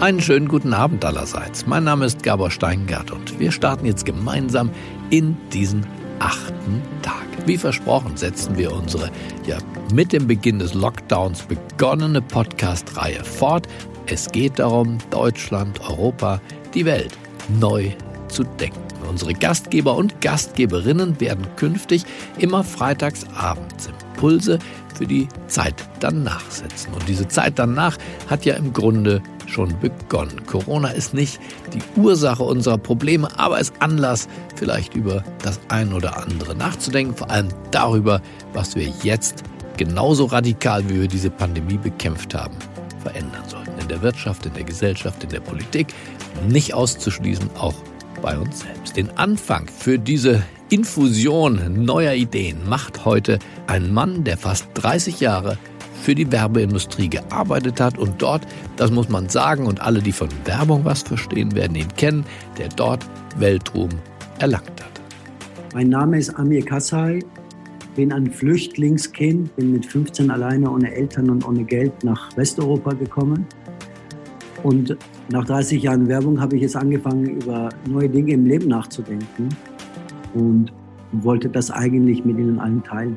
Einen schönen guten Abend allerseits. Mein Name ist Gabor Steingart und wir starten jetzt gemeinsam in diesen achten Tag. Wie versprochen setzen wir unsere ja mit dem Beginn des Lockdowns begonnene Podcast-Reihe fort. Es geht darum, Deutschland, Europa, die Welt neu zu denken. Unsere Gastgeber und Gastgeberinnen werden künftig immer freitags abends Impulse für die Zeit danach setzen. Und diese Zeit danach hat ja im Grunde schon begonnen. Corona ist nicht die Ursache unserer Probleme, aber ist Anlass, vielleicht über das ein oder andere nachzudenken, vor allem darüber, was wir jetzt genauso radikal, wie wir diese Pandemie bekämpft haben, verändern sollten. In der Wirtschaft, in der Gesellschaft, in der Politik, nicht auszuschließen, auch bei uns selbst. Den Anfang für diese Infusion neuer Ideen macht heute ein Mann, der fast 30 Jahre für die Werbeindustrie gearbeitet hat und dort, das muss man sagen, und alle, die von Werbung was verstehen, werden ihn kennen, der dort Weltruhm erlangt hat. Mein Name ist Amir Kassai, bin ein Flüchtlingskind, bin mit 15 alleine ohne Eltern und ohne Geld nach Westeuropa gekommen. Und nach 30 Jahren Werbung habe ich jetzt angefangen, über neue Dinge im Leben nachzudenken und wollte das eigentlich mit Ihnen allen teilen.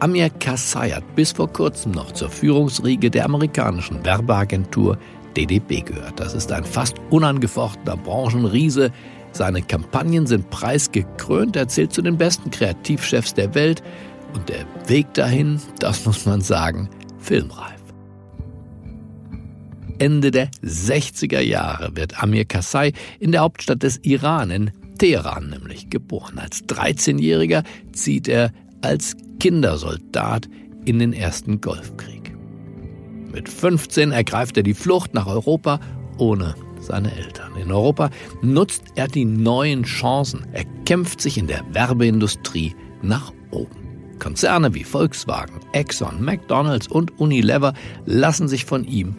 Amir Kassai hat bis vor kurzem noch zur Führungsriege der amerikanischen Werbeagentur DDB gehört. Das ist ein fast unangefochtener Branchenriese. Seine Kampagnen sind preisgekrönt. Er zählt zu den besten Kreativchefs der Welt. Und der Weg dahin, das muss man sagen, filmreif. Ende der 60er Jahre wird Amir Kassai in der Hauptstadt des Iran, in Teheran nämlich, geboren. Als 13-Jähriger zieht er als Kindersoldat in den ersten Golfkrieg. Mit 15 ergreift er die Flucht nach Europa ohne seine Eltern. In Europa nutzt er die neuen Chancen. Er kämpft sich in der Werbeindustrie nach oben. Konzerne wie Volkswagen, Exxon, McDonald's und Unilever lassen sich von ihm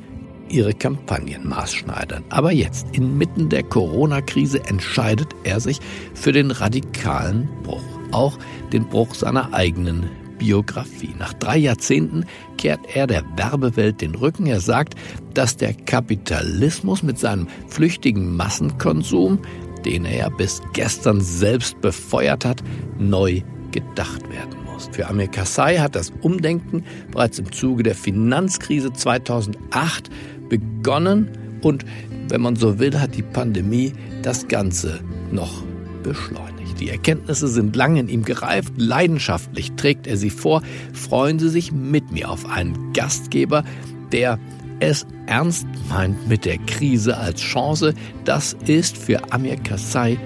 ihre Kampagnen maßschneidern. Aber jetzt, inmitten der Corona-Krise, entscheidet er sich für den radikalen Bruch. Auch den Bruch seiner eigenen Biografie. Nach drei Jahrzehnten kehrt er der Werbewelt den Rücken. Er sagt, dass der Kapitalismus mit seinem flüchtigen Massenkonsum, den er ja bis gestern selbst befeuert hat, neu gedacht werden muss. Für Amir Kassai hat das Umdenken bereits im Zuge der Finanzkrise 2008 begonnen und, wenn man so will, hat die Pandemie das Ganze noch beschleunigt. Die Erkenntnisse sind lange in ihm gereift, leidenschaftlich trägt er sie vor. Freuen Sie sich mit mir auf einen Gastgeber, der es ernst meint mit der Krise als Chance. Das ist für Amir Kassai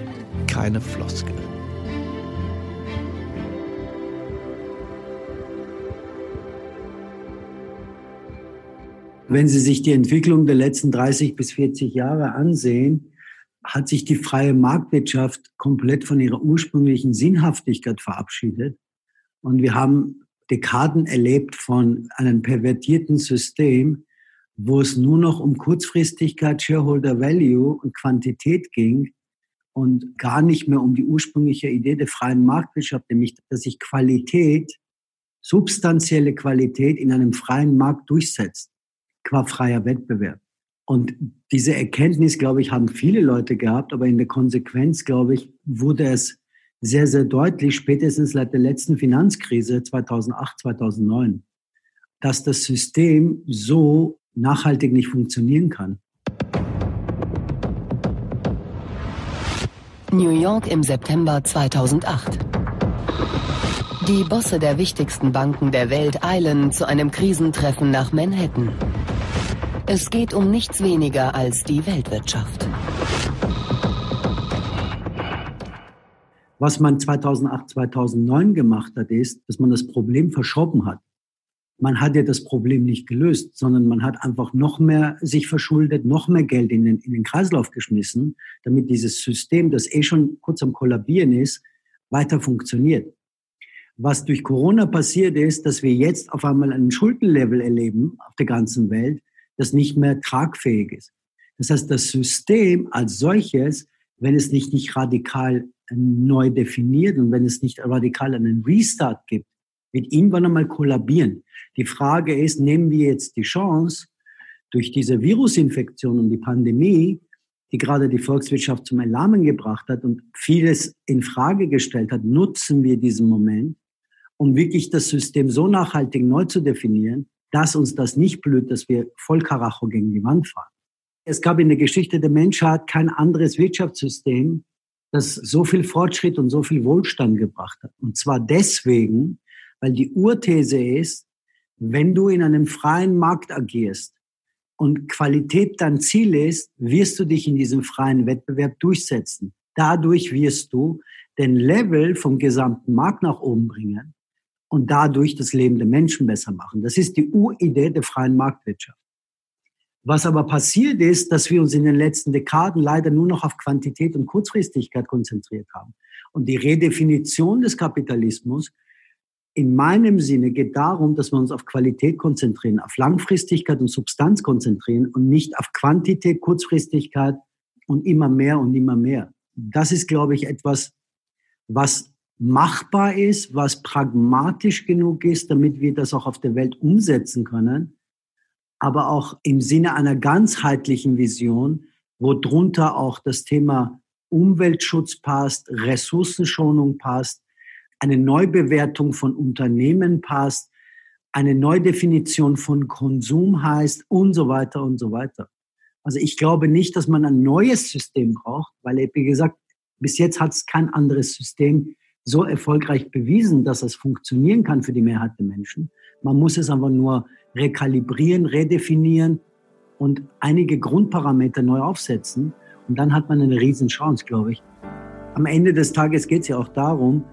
keine Floskel. Wenn Sie sich die Entwicklung der letzten 30 bis 40 Jahre ansehen, hat sich die freie Marktwirtschaft komplett von ihrer ursprünglichen Sinnhaftigkeit verabschiedet. Und wir haben Dekaden erlebt von einem pervertierten System, wo es nur noch um Kurzfristigkeit, Shareholder Value und Quantität ging und gar nicht mehr um die ursprüngliche Idee der freien Marktwirtschaft, nämlich dass sich Qualität, substanzielle Qualität in einem freien Markt durchsetzt qua freier Wettbewerb. Und diese Erkenntnis, glaube ich, haben viele Leute gehabt, aber in der Konsequenz, glaube ich, wurde es sehr, sehr deutlich, spätestens seit der letzten Finanzkrise 2008, 2009, dass das System so nachhaltig nicht funktionieren kann. New York im September 2008. Die Bosse der wichtigsten Banken der Welt eilen zu einem Krisentreffen nach Manhattan. Es geht um nichts weniger als die Weltwirtschaft. Was man 2008, 2009 gemacht hat, ist, dass man das Problem verschoben hat. Man hat ja das Problem nicht gelöst, sondern man hat einfach noch mehr sich verschuldet, noch mehr Geld in den, in den Kreislauf geschmissen, damit dieses System, das eh schon kurz am Kollabieren ist, weiter funktioniert. Was durch Corona passiert ist, dass wir jetzt auf einmal einen Schuldenlevel erleben auf der ganzen Welt, das nicht mehr tragfähig ist. Das heißt, das System als solches, wenn es nicht, nicht radikal neu definiert und wenn es nicht radikal einen Restart gibt, wird irgendwann einmal kollabieren. Die Frage ist, nehmen wir jetzt die Chance, durch diese Virusinfektion und die Pandemie, die gerade die Volkswirtschaft zum Erlahmen gebracht hat und vieles in Frage gestellt hat, nutzen wir diesen Moment, um wirklich das System so nachhaltig neu zu definieren, dass uns das nicht blüht, dass wir voll Karacho gegen die Wand fahren. Es gab in der Geschichte der Menschheit kein anderes Wirtschaftssystem, das so viel Fortschritt und so viel Wohlstand gebracht hat. Und zwar deswegen, weil die Urthese ist, wenn du in einem freien Markt agierst und Qualität dein Ziel ist, wirst du dich in diesem freien Wettbewerb durchsetzen. Dadurch wirst du den Level vom gesamten Markt nach oben bringen und dadurch das Leben der Menschen besser machen. Das ist die Uridee der freien Marktwirtschaft. Was aber passiert ist, dass wir uns in den letzten Dekaden leider nur noch auf Quantität und Kurzfristigkeit konzentriert haben. Und die Redefinition des Kapitalismus in meinem Sinne geht darum, dass wir uns auf Qualität konzentrieren, auf Langfristigkeit und Substanz konzentrieren und nicht auf Quantität, Kurzfristigkeit und immer mehr und immer mehr. Das ist, glaube ich, etwas, was machbar ist, was pragmatisch genug ist, damit wir das auch auf der Welt umsetzen können aber auch im Sinne einer ganzheitlichen Vision, wo drunter auch das Thema Umweltschutz passt, Ressourcenschonung passt, eine Neubewertung von Unternehmen passt, eine Neudefinition von Konsum heißt und so weiter und so weiter. Also ich glaube nicht, dass man ein neues System braucht, weil, wie gesagt, bis jetzt hat es kein anderes System so erfolgreich bewiesen, dass es funktionieren kann für die Mehrheit der Menschen. Man muss es aber nur rekalibrieren, redefinieren und einige Grundparameter neu aufsetzen. Und dann hat man eine Riesenchance, glaube ich. Am Ende des Tages geht es ja auch darum,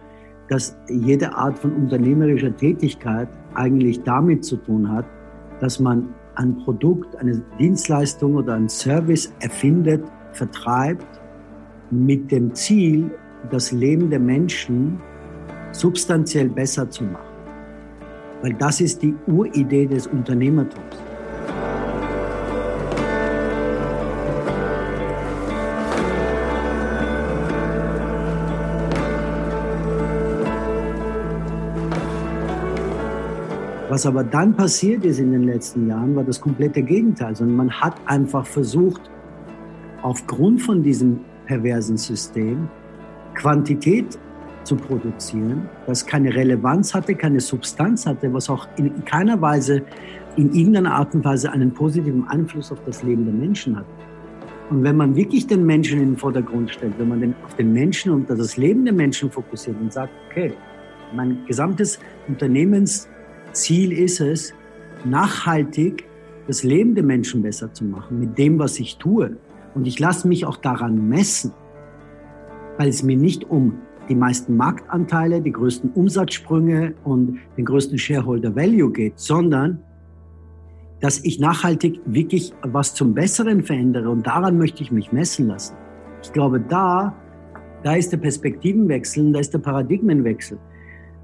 dass jede Art von unternehmerischer Tätigkeit eigentlich damit zu tun hat, dass man ein Produkt, eine Dienstleistung oder einen Service erfindet, vertreibt, mit dem Ziel, das Leben der Menschen substanziell besser zu machen. Weil das ist die Uridee des Unternehmertums. Was aber dann passiert ist in den letzten Jahren, war das komplette Gegenteil. Sondern man hat einfach versucht, aufgrund von diesem perversen System Quantität zu produzieren, das keine Relevanz hatte, keine Substanz hatte, was auch in keiner Weise, in irgendeiner Art und Weise einen positiven Einfluss auf das Leben der Menschen hat. Und wenn man wirklich den Menschen in den Vordergrund stellt, wenn man den, auf den Menschen und das Leben der Menschen fokussiert und sagt, okay, mein gesamtes Unternehmensziel ist es, nachhaltig das Leben der Menschen besser zu machen mit dem, was ich tue. Und ich lasse mich auch daran messen, weil es mir nicht um die meisten Marktanteile, die größten Umsatzsprünge und den größten Shareholder Value geht, sondern dass ich nachhaltig wirklich was zum Besseren verändere und daran möchte ich mich messen lassen. Ich glaube, da, da ist der Perspektivenwechsel, da ist der Paradigmenwechsel.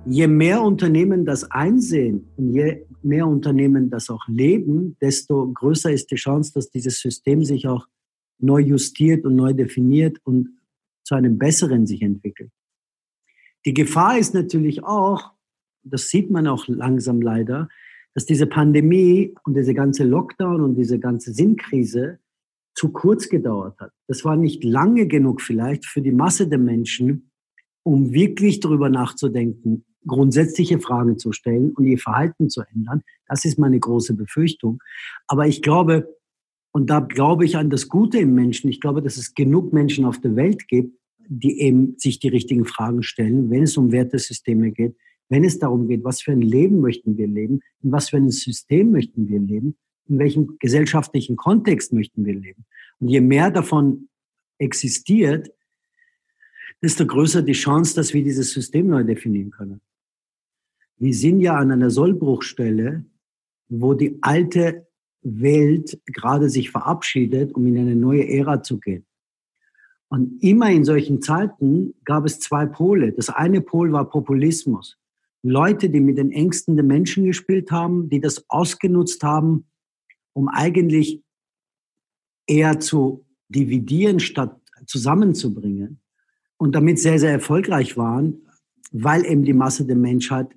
Je mehr Unternehmen das einsehen und je mehr Unternehmen das auch leben, desto größer ist die Chance, dass dieses System sich auch neu justiert und neu definiert und zu einem besseren sich entwickelt. Die Gefahr ist natürlich auch, das sieht man auch langsam leider, dass diese Pandemie und diese ganze Lockdown und diese ganze Sinnkrise zu kurz gedauert hat. Das war nicht lange genug vielleicht für die Masse der Menschen, um wirklich darüber nachzudenken, grundsätzliche Fragen zu stellen und ihr Verhalten zu ändern. Das ist meine große Befürchtung. Aber ich glaube, und da glaube ich an das Gute im Menschen, ich glaube, dass es genug Menschen auf der Welt gibt, die eben sich die richtigen Fragen stellen, wenn es um Wertesysteme geht, wenn es darum geht, was für ein Leben möchten wir leben, in was für ein System möchten wir leben, in welchem gesellschaftlichen Kontext möchten wir leben. Und je mehr davon existiert, desto größer die Chance, dass wir dieses System neu definieren können. Wir sind ja an einer Sollbruchstelle, wo die alte Welt gerade sich verabschiedet, um in eine neue Ära zu gehen. Und immer in solchen Zeiten gab es zwei Pole. Das eine Pol war Populismus. Leute, die mit den Ängsten der Menschen gespielt haben, die das ausgenutzt haben, um eigentlich eher zu dividieren statt zusammenzubringen und damit sehr, sehr erfolgreich waren, weil eben die Masse der Menschheit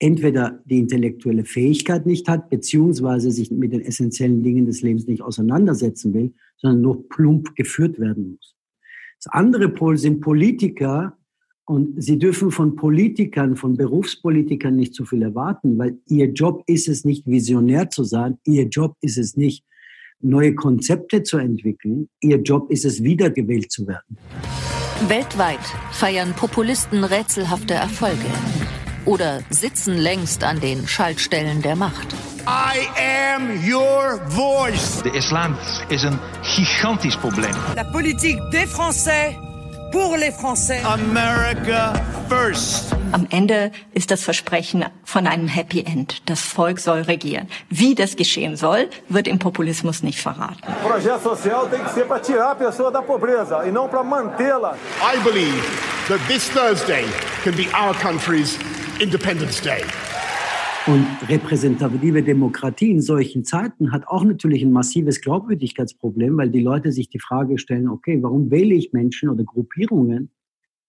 entweder die intellektuelle Fähigkeit nicht hat, beziehungsweise sich mit den essentiellen Dingen des Lebens nicht auseinandersetzen will, sondern nur plump geführt werden muss. Das andere Pol sind Politiker, und Sie dürfen von Politikern, von Berufspolitikern nicht zu viel erwarten, weil Ihr Job ist es nicht, visionär zu sein. Ihr Job ist es nicht, neue Konzepte zu entwickeln. Ihr Job ist es, wiedergewählt zu werden. Weltweit feiern Populisten rätselhafte Erfolge oder sitzen längst an den Schaltstellen der Macht. I am your voice. De islam is een gigantisch probleem. La politique des Français pour les Français. America first. Am Ende ist das Versprechen von einem Happy End. Das Volk soll regieren. Wie das geschehen soll, wird im Populismus nicht verraten. Projeto social tem que ser para tirar a pessoa da pobreza e não para mantê-la. I believe that this Thursday can be our country's Independence Day. Und repräsentative Demokratie in solchen Zeiten hat auch natürlich ein massives Glaubwürdigkeitsproblem, weil die Leute sich die Frage stellen, okay, warum wähle ich Menschen oder Gruppierungen,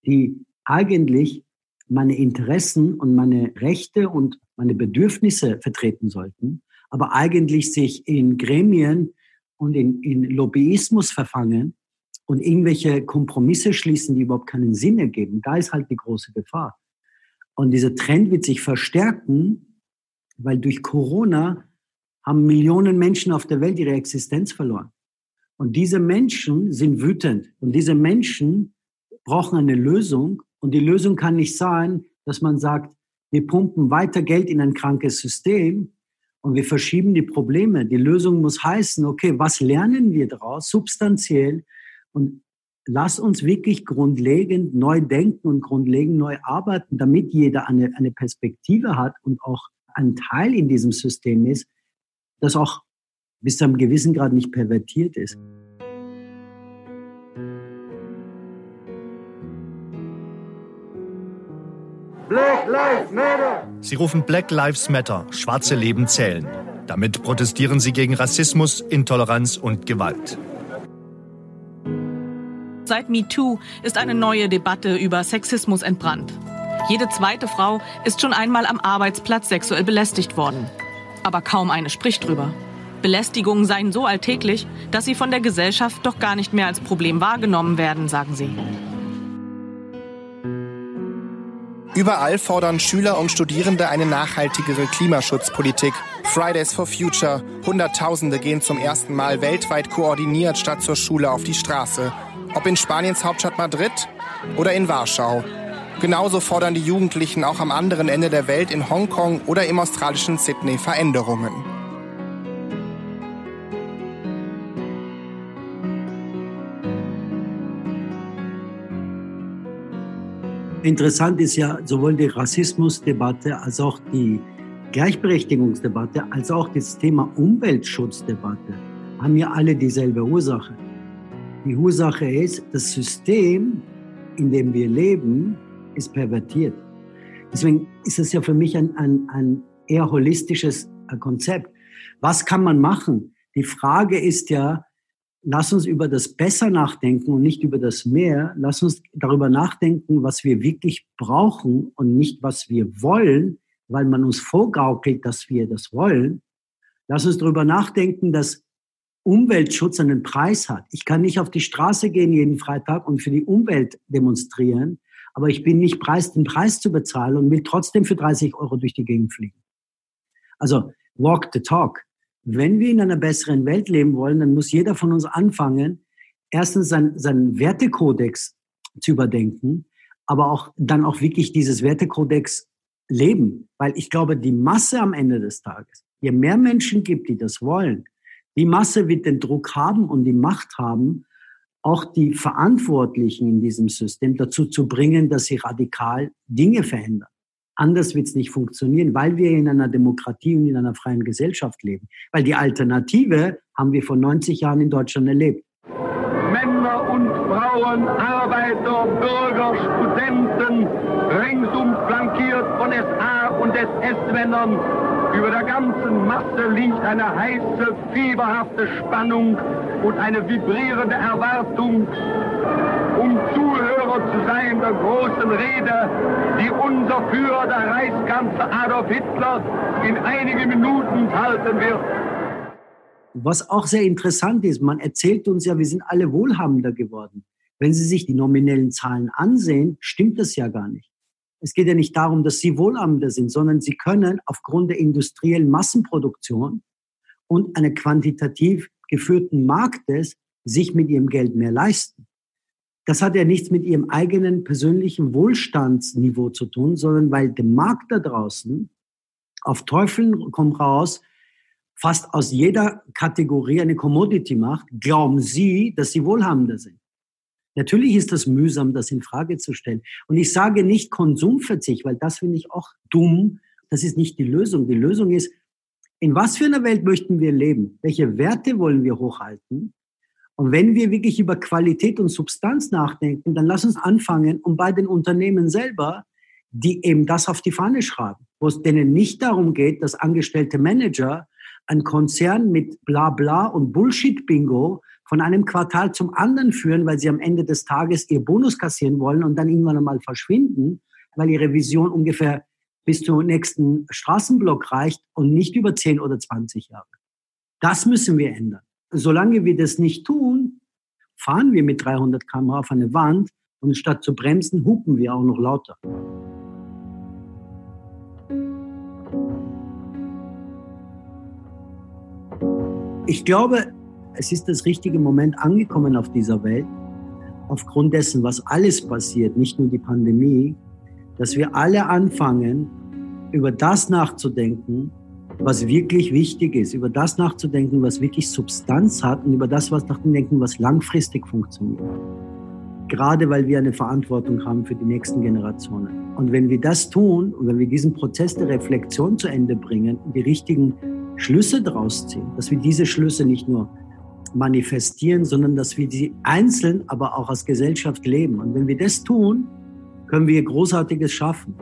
die eigentlich meine Interessen und meine Rechte und meine Bedürfnisse vertreten sollten, aber eigentlich sich in Gremien und in, in Lobbyismus verfangen und irgendwelche Kompromisse schließen, die überhaupt keinen Sinn ergeben. Da ist halt die große Gefahr. Und dieser Trend wird sich verstärken, weil durch Corona haben Millionen Menschen auf der Welt ihre Existenz verloren. Und diese Menschen sind wütend. Und diese Menschen brauchen eine Lösung. Und die Lösung kann nicht sein, dass man sagt, wir pumpen weiter Geld in ein krankes System und wir verschieben die Probleme. Die Lösung muss heißen, okay, was lernen wir daraus substanziell und lass uns wirklich grundlegend neu denken und grundlegend neu arbeiten, damit jeder eine, eine Perspektive hat und auch ein Teil in diesem System ist, das auch bis zu einem gewissen Grad nicht pervertiert ist. Black Lives Matter! Sie rufen Black Lives Matter, schwarze Leben zählen. Damit protestieren sie gegen Rassismus, Intoleranz und Gewalt. Seit MeToo ist eine neue Debatte über Sexismus entbrannt. Jede zweite Frau ist schon einmal am Arbeitsplatz sexuell belästigt worden. Aber kaum eine spricht drüber. Belästigungen seien so alltäglich, dass sie von der Gesellschaft doch gar nicht mehr als Problem wahrgenommen werden, sagen sie. Überall fordern Schüler und Studierende eine nachhaltigere Klimaschutzpolitik. Fridays for Future. Hunderttausende gehen zum ersten Mal weltweit koordiniert statt zur Schule auf die Straße. Ob in Spaniens Hauptstadt Madrid oder in Warschau. Genauso fordern die Jugendlichen auch am anderen Ende der Welt in Hongkong oder im australischen Sydney Veränderungen. Interessant ist ja sowohl die Rassismusdebatte als auch die Gleichberechtigungsdebatte, als auch das Thema Umweltschutzdebatte haben ja alle dieselbe Ursache. Die Ursache ist, das System, in dem wir leben, ist pervertiert. Deswegen ist es ja für mich ein, ein, ein eher holistisches äh, Konzept. Was kann man machen? Die Frage ist ja, lass uns über das Besser nachdenken und nicht über das Mehr. Lass uns darüber nachdenken, was wir wirklich brauchen und nicht, was wir wollen, weil man uns vorgaukelt, dass wir das wollen. Lass uns darüber nachdenken, dass Umweltschutz einen Preis hat. Ich kann nicht auf die Straße gehen jeden Freitag und für die Umwelt demonstrieren, aber ich bin nicht preis, den Preis zu bezahlen und will trotzdem für 30 Euro durch die Gegend fliegen. Also walk the talk. Wenn wir in einer besseren Welt leben wollen, dann muss jeder von uns anfangen, erstens seinen, seinen Wertekodex zu überdenken, aber auch dann auch wirklich dieses Wertekodex leben. Weil ich glaube, die Masse am Ende des Tages, je mehr Menschen gibt, die das wollen, die Masse wird den Druck haben und die Macht haben, auch die Verantwortlichen in diesem System dazu zu bringen, dass sie radikal Dinge verändern. Anders wird es nicht funktionieren, weil wir in einer Demokratie und in einer freien Gesellschaft leben. Weil die Alternative haben wir vor 90 Jahren in Deutschland erlebt. Männer und Frauen, Arbeiter, Bürger, Studenten, ringsum flankiert und SS-Männern, über der ganzen Masse liegt eine heiße, fieberhafte Spannung und eine vibrierende Erwartung, um Zuhörer zu sein der großen Rede, die unser Führer, der Reichskanzler Adolf Hitler, in einigen Minuten halten wird. Was auch sehr interessant ist, man erzählt uns ja, wir sind alle wohlhabender geworden. Wenn Sie sich die nominellen Zahlen ansehen, stimmt das ja gar nicht. Es geht ja nicht darum, dass Sie wohlhabender sind, sondern Sie können aufgrund der industriellen Massenproduktion und einer quantitativ geführten Marktes sich mit Ihrem Geld mehr leisten. Das hat ja nichts mit Ihrem eigenen persönlichen Wohlstandsniveau zu tun, sondern weil der Markt da draußen auf Teufel komm raus fast aus jeder Kategorie eine Commodity macht, glauben Sie, dass Sie wohlhabender sind. Natürlich ist das mühsam, das in Frage zu stellen. Und ich sage nicht Konsumverzicht, weil das finde ich auch dumm. Das ist nicht die Lösung. Die Lösung ist, in was für einer Welt möchten wir leben? Welche Werte wollen wir hochhalten? Und wenn wir wirklich über Qualität und Substanz nachdenken, dann lass uns anfangen und bei den Unternehmen selber, die eben das auf die Fahne schreiben, wo es denen nicht darum geht, dass angestellte Manager ein Konzern mit Blabla und Bullshit-Bingo von einem Quartal zum anderen führen, weil sie am Ende des Tages ihr Bonus kassieren wollen und dann irgendwann einmal verschwinden, weil ihre Vision ungefähr bis zum nächsten Straßenblock reicht und nicht über 10 oder 20 Jahre. Das müssen wir ändern. Solange wir das nicht tun, fahren wir mit 300 km auf eine Wand und statt zu bremsen, hupen wir auch noch lauter. Ich glaube, es ist das richtige Moment angekommen auf dieser Welt, aufgrund dessen, was alles passiert, nicht nur die Pandemie, dass wir alle anfangen, über das nachzudenken, was wirklich wichtig ist, über das nachzudenken, was wirklich Substanz hat und über das was nachzudenken, was langfristig funktioniert. Gerade weil wir eine Verantwortung haben für die nächsten Generationen. Und wenn wir das tun und wenn wir diesen Prozess der Reflexion zu Ende bringen und die richtigen Schlüsse daraus ziehen, dass wir diese Schlüsse nicht nur manifestieren, sondern dass wir sie einzeln, aber auch als Gesellschaft leben. Und wenn wir das tun, können wir Großartiges schaffen.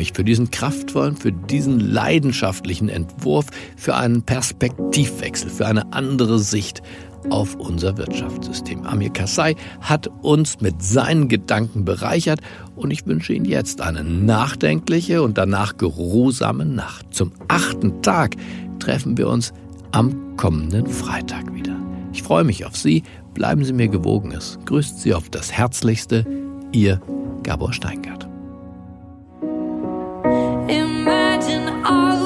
Mich für diesen kraftvollen, für diesen leidenschaftlichen Entwurf, für einen Perspektivwechsel, für eine andere Sicht auf unser Wirtschaftssystem. Amir Kassai hat uns mit seinen Gedanken bereichert und ich wünsche Ihnen jetzt eine nachdenkliche und danach geruhsame Nacht. Zum achten Tag treffen wir uns am kommenden Freitag wieder. Ich freue mich auf Sie. Bleiben Sie mir gewogen. Es grüßt Sie auf das Herzlichste. Ihr Gabor Steingart. in all